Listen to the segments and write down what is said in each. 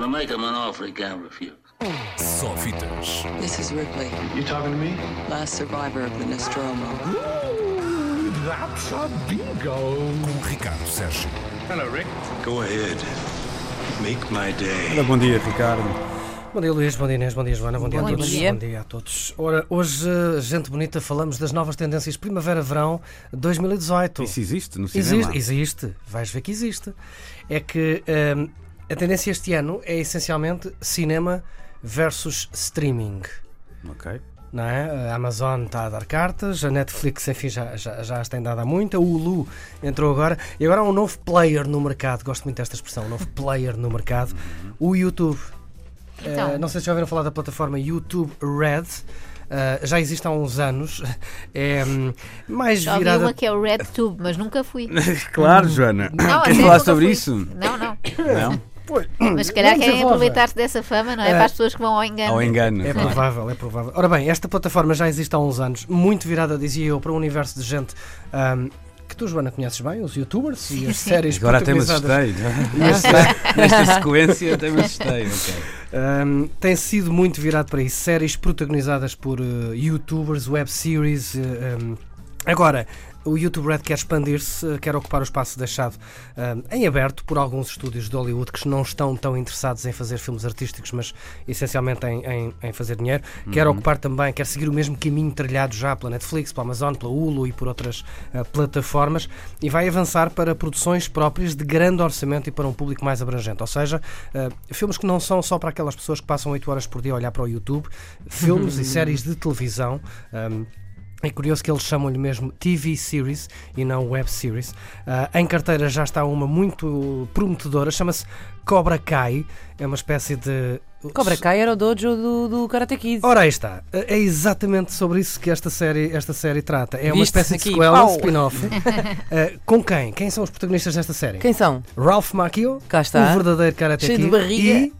gonna make him an offer he can't refuse. Só fitas. This is Ripley, You talking to me? last survivor of the Nostromo. That's a bingo. Com Ricardo Sérgio. Hello, Rick. Go ahead. Make my day. Ora, bom dia, Ricardo. Bom dia Luís, bom dia Inês, bom dia Joana, bom dia Bom a todos. dia. Bom dia a todos. Ora, hoje, gente bonita, falamos das novas tendências Primavera-Verão 2018. Isso existe no cinema? Existe, existe, vais ver que existe. É que hum, a tendência este ano é essencialmente cinema versus streaming. Ok. Não é? A Amazon está a dar cartas, a Netflix, enfim, já, já, já as tem dado há muito, a Hulu entrou agora, e agora há um novo player no mercado, gosto muito desta expressão, um novo player no mercado, o YouTube. Então. Eh, não sei se já ouviram falar da plataforma YouTube Red. eh, já existe há uns anos. É hum, mais ouvi virada. uma que é o RedTube, mas nunca fui. Claro, Joana. Não, Queres falar sobre fui. isso? Não, não. Não? Mas se calhar querem aproveitar-se dessa fama, não é? Eh, Para as pessoas que vão ao engano. Ao engano. É claro. provável, é provável. Ora bem, esta plataforma já existe há uns anos, muito virada, dizia eu, para um universo de gente ahm, que tu, Joana, conheces bem, os youtubers e as séries Agora até me protagonizadas. assustei. Nesta, nesta sequência até me assustei. ok. Um, tem sido muito virado para isso. Séries protagonizadas por uh, youtubers, web series. uh, um, Agora, o YouTube Red quer expandir-se, quer ocupar o espaço deixado um, em aberto por alguns estúdios de Hollywood que não estão tão interessados em fazer filmes artísticos, mas essencialmente em, em- em fazer dinheiro. Quer ocupar também, quer seguir o mesmo caminho trilhado já pela Netflix, pela Amazon, pela Hulu e por outras uh, plataformas e vai avançar para produções próprias de grande orçamento e para um público mais abrangente. Ou seja, uh, filmes que não são só para aquelas pessoas que passam 8 horas por dia a olhar para o YouTube, filmes e séries de televisão. um, é curioso que eles chamam-lhe mesmo TV Series e não Web Series. Ah, em carteira já está uma muito prometedora, chama-se Cobra Kai. É uma espécie de. Cobra Kai era o dojo do, do Karate Kid. Ora, aí está. É exatamente sobre isso que esta série, esta série trata. É uma Viste espécie de aqui? sequela, Pau! spin-off. Ah, com quem? Quem são os protagonistas desta série? Quem são? Ralph Macchio, Cá está. o verdadeiro Karate Cheio de Kid, barriga. e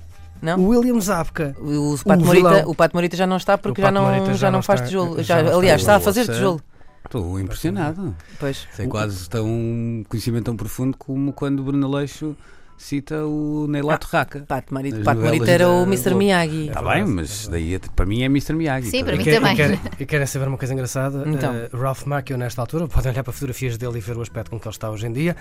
Não? o William Zabka. O, o, Pato o Morita, o Pato Morita já não está porque já Pato não, Morita já já não faz está- tijolo. já Já, não está. aliás, está a fazer tijolo. Estou impressionado. Pois. Tem quase tão, um conhecimento tão profundo como quando o Bruno Aleixo cita o Neilato Raka. Pato Morita, As Pato Morita era o Mr. Miyagi. Está É bem, mas é daí para mim é Mr. Miyagi. Sim, tá para mim quer- também. E querem, querem saber uma coisa engraçada? Então. Eh, Ralph Macchio, nesta altura, podem olhar para fotografias dele e ver o aspecto com que ele está hoje em dia,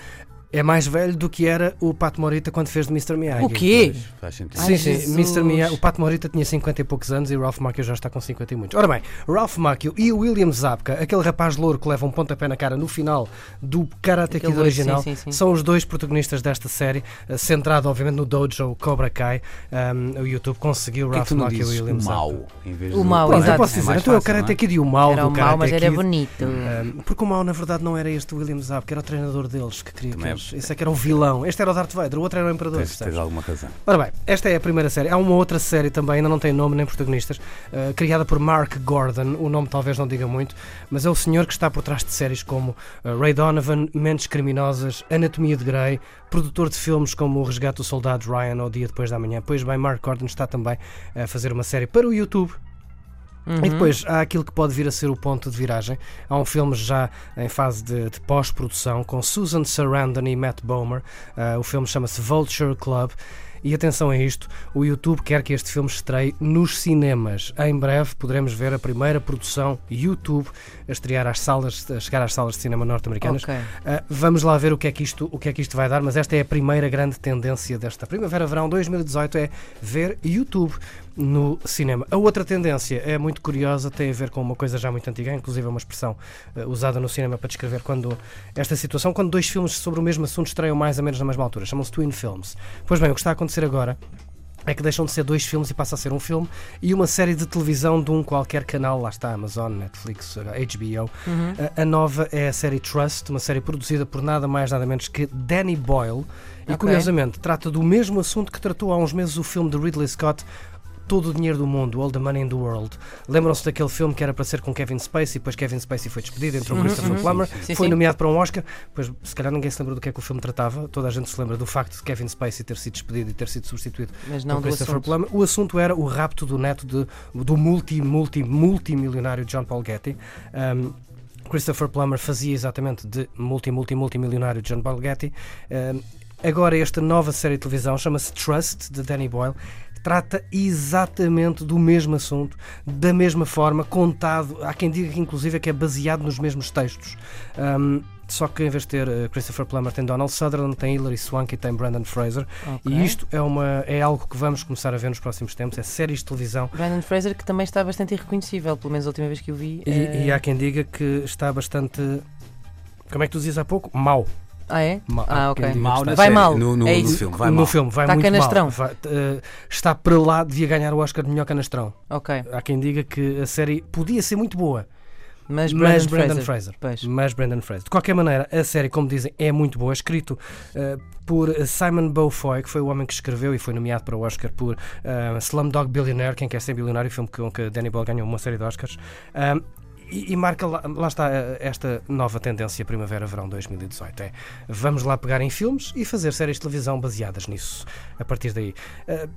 é mais velho do que era o Pato Morita quando fez de Mr. Miyagi. O quê? Pois, Faz sentido. Ai, Sim, sim. Mr. Miyagi, o Pato Morita tinha 50 e poucos anos e o Ralph Macchio já está com 50 e muitos. Ora bem, Ralph Macchio e o William Zabka, aquele rapaz louro que leva um pontapé na cara no final do Karate Kid original, sim, sim, sim. são os dois protagonistas desta série, eh, centrado obviamente no dojo Cobra Kai. Um, o YouTube conseguiu Porquê Ralph que Macchio e William o Zabka. mau? Em vez O do- mau, Pronto, eu exato. posso É dizer, mais então é o fácil, Karate é? Kid e o mau Era do o mau, Karate mas era Kid. bonito. Um, porque o mau, na verdade, não era este William Zabka, era o treinador deles que queria que Também é- eles. Esse é que era o vilão. Este era o Darth Vader, o outro era o Imperador. Tens, tens alguma razão. Ora bem, esta é a primeira série. Há uma outra série também, ainda não tem nome nem protagonistas, uh, criada por Mark Gordon. O nome talvez não diga muito, mas é o senhor que está por trás de séries como uh, Ray Donovan, Mentes Criminosas, Anatomia de Grey, produtor de filmes como O Resgate do Soldado Ryan ou Dia Depois da Manhã. Pois bem, Mark Gordon está também a fazer uma série para o YouTube. Uhum. E depois há aquilo que pode vir a ser o ponto de viragem. Há um filme já em fase de, de pós-produção com Susan Sarandon e Matt Bomer. Ah, o filme chama-se Vulture Club. E atenção a isto, o YouTube quer que este filme estreie nos cinemas. Em breve poderemos ver a primeira produção YouTube a estrear às salas, a chegar às salas de cinema norte-americanas. Ok. Uh, vamos lá ver o que, é que isto, o que é que isto vai dar, mas esta é a primeira grande tendência desta Primavera-Verão 2018, é ver YouTube no cinema. A outra tendência é muito curiosa, tem a ver com uma coisa já muito antiga, inclusive é uma expressão uh, usada no cinema para descrever quando esta situação, quando dois filmes sobre o mesmo assunto estreiam mais ou menos na mesma altura, chamam-se Twin Films. Pois bem, o que está a acontecer agora é que deixam de ser dois filmes e passa a ser um filme e uma série de televisão de um qualquer canal, lá está, Amazon, Netflix, HBO. A, a nova é a série Trust, uma série produzida por nada mais nada menos que Danny Boyle e Ok. curiosamente trata do mesmo assunto que tratou há uns meses o filme de Ridley Scott todo o dinheiro do mundo, All the Money in the World. Lembram-se daquele filme que era para ser com Kevin Spacey, depois Kevin Spacey foi despedido, entrou Christopher Plummer, Sim, foi sim. nomeado para um Oscar, pois se calhar ninguém se lembra do que é que o filme tratava, toda a gente se lembra do facto de Kevin Spacey ter sido despedido e ter sido substituído Mas não por Christopher. Plummer. O assunto era o rapto do neto de, do multi, multi, multimilionário John Paul Getty. Um, Christopher Plummer fazia exatamente de multi, multi, multimilionário John Paul Getty. Um, Agora, esta nova série de televisão chama-se Trust, de Danny Boyle. Trata exatamente do mesmo assunto, da mesma forma, contado. Há quem diga que, inclusive, é que é baseado nos mesmos textos. Um, só que em vez de ter eh, Christopher Plummer, tem Donald Sutherland, tem Hilary Swank e tem Brandon Fraser. Ok. E isto é, uma, é algo que vamos começar a ver nos próximos tempos. É séries de televisão. Brandon Fraser, que também está bastante irreconhecível, pelo menos a última vez que o vi. E, eh, e há quem diga que está bastante. Como é que tu dizias há pouco? Mau. Ah, é? Ma- Ah, há ok. Mal Vai série, mal, No, no, é no filme, vai no mal. filme vai Está muito canastrão. mal. Vai- eh, está para lá, devia ganhar o Oscar de melhor canastrão. Ok. Há quem diga que a série podia ser muito boa, Mas Brandon, mas Brandon Fraser. Fraser. Mas Brandon Fraser. De qualquer maneira, a série, como dizem, é muito boa. Escrito eh, por Simon Beaufoy, que foi o homem que escreveu e foi nomeado para o Oscar por eh, Slumdog Billionaire, Quem Quer Ser Bilionário, filme com que Danny Boyle ganhou uma série de Oscars. Um, e, e marca lá, lá está eh, esta nova tendência Primavera-Verão 2018. É, vamos lá pegar em filmes e fazer séries de televisão baseadas nisso. A partir daí. Eh,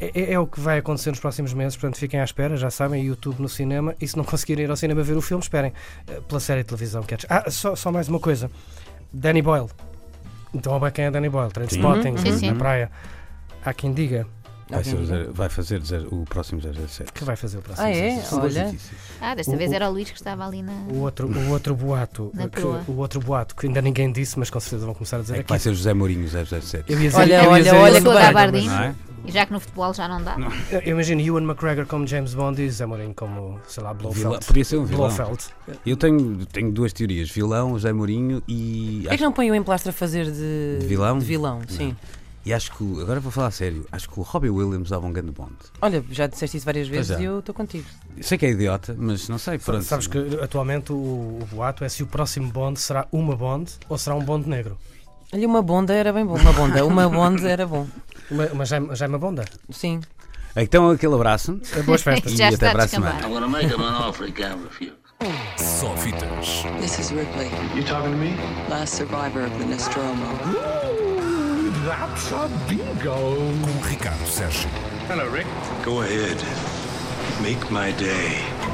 é, é o que vai acontecer nos próximos meses, portanto fiquem à espera, já sabem, YouTube no cinema, e se não conseguirem ir ao cinema ver o filme, esperem eh, pela série de televisão que é. Ah, só, só mais uma coisa. Danny Boyle. Então, quem é Danny Boyle? Trainspotting, Sim, sim. na praia. Há quem diga Vai, ser vai fazer o próximo 007. que vai fazer o próximo. Ah, é? exercício. Boas Olha. notícias. Ah, desta O- vez era o Luís que estava ali na. O outro, o outro boato, Na que, proa. o outro boato que ainda ninguém disse, mas com certeza vão começar a dizer É que aqui. vai ser José Mourinho 007. Eu ia dizer, Olha, eu ia olha, dizer olha que Sou Bardin. Não é? E já que no futebol já não dá. Eu imagino Ewan McGregor como James Bond e Zé Mourinho como, sei lá, Vilão- Blofeld. Podia ser um vilão. Blofeld. Eu tenho, tenho duas teorias: vilão, José Mourinho e. Porquê que não põe o emplastro a fazer de, De vilão? De vilão, sim. E acho que. Agora vou falar a sério. Acho que o Robbie Williams dava um grande Bond. Olha, já disseste isso várias vezes é. e eu estou contigo. Sei que é idiota, mas não sei. Pronto. Sabes que atualmente o, o boato é se o próximo Bond será uma Bond ou será um Bond negro. Olha, uma bonda era bem bom. Uma bonda, uma bonda era bom. Uma, uma Jaime, Jaime Bonda. Sim. Então aquele abraço. Boas festas. E até a para a descambar. semana. I'm gonna make him an offer he can't refuse. Só fitas. This is Ripley, You talking to me? last survivor of the Nostromo. Ooh, that's a bingo. Com Ricardo Sérgio. Hello, Rick. Go ahead. Make my day.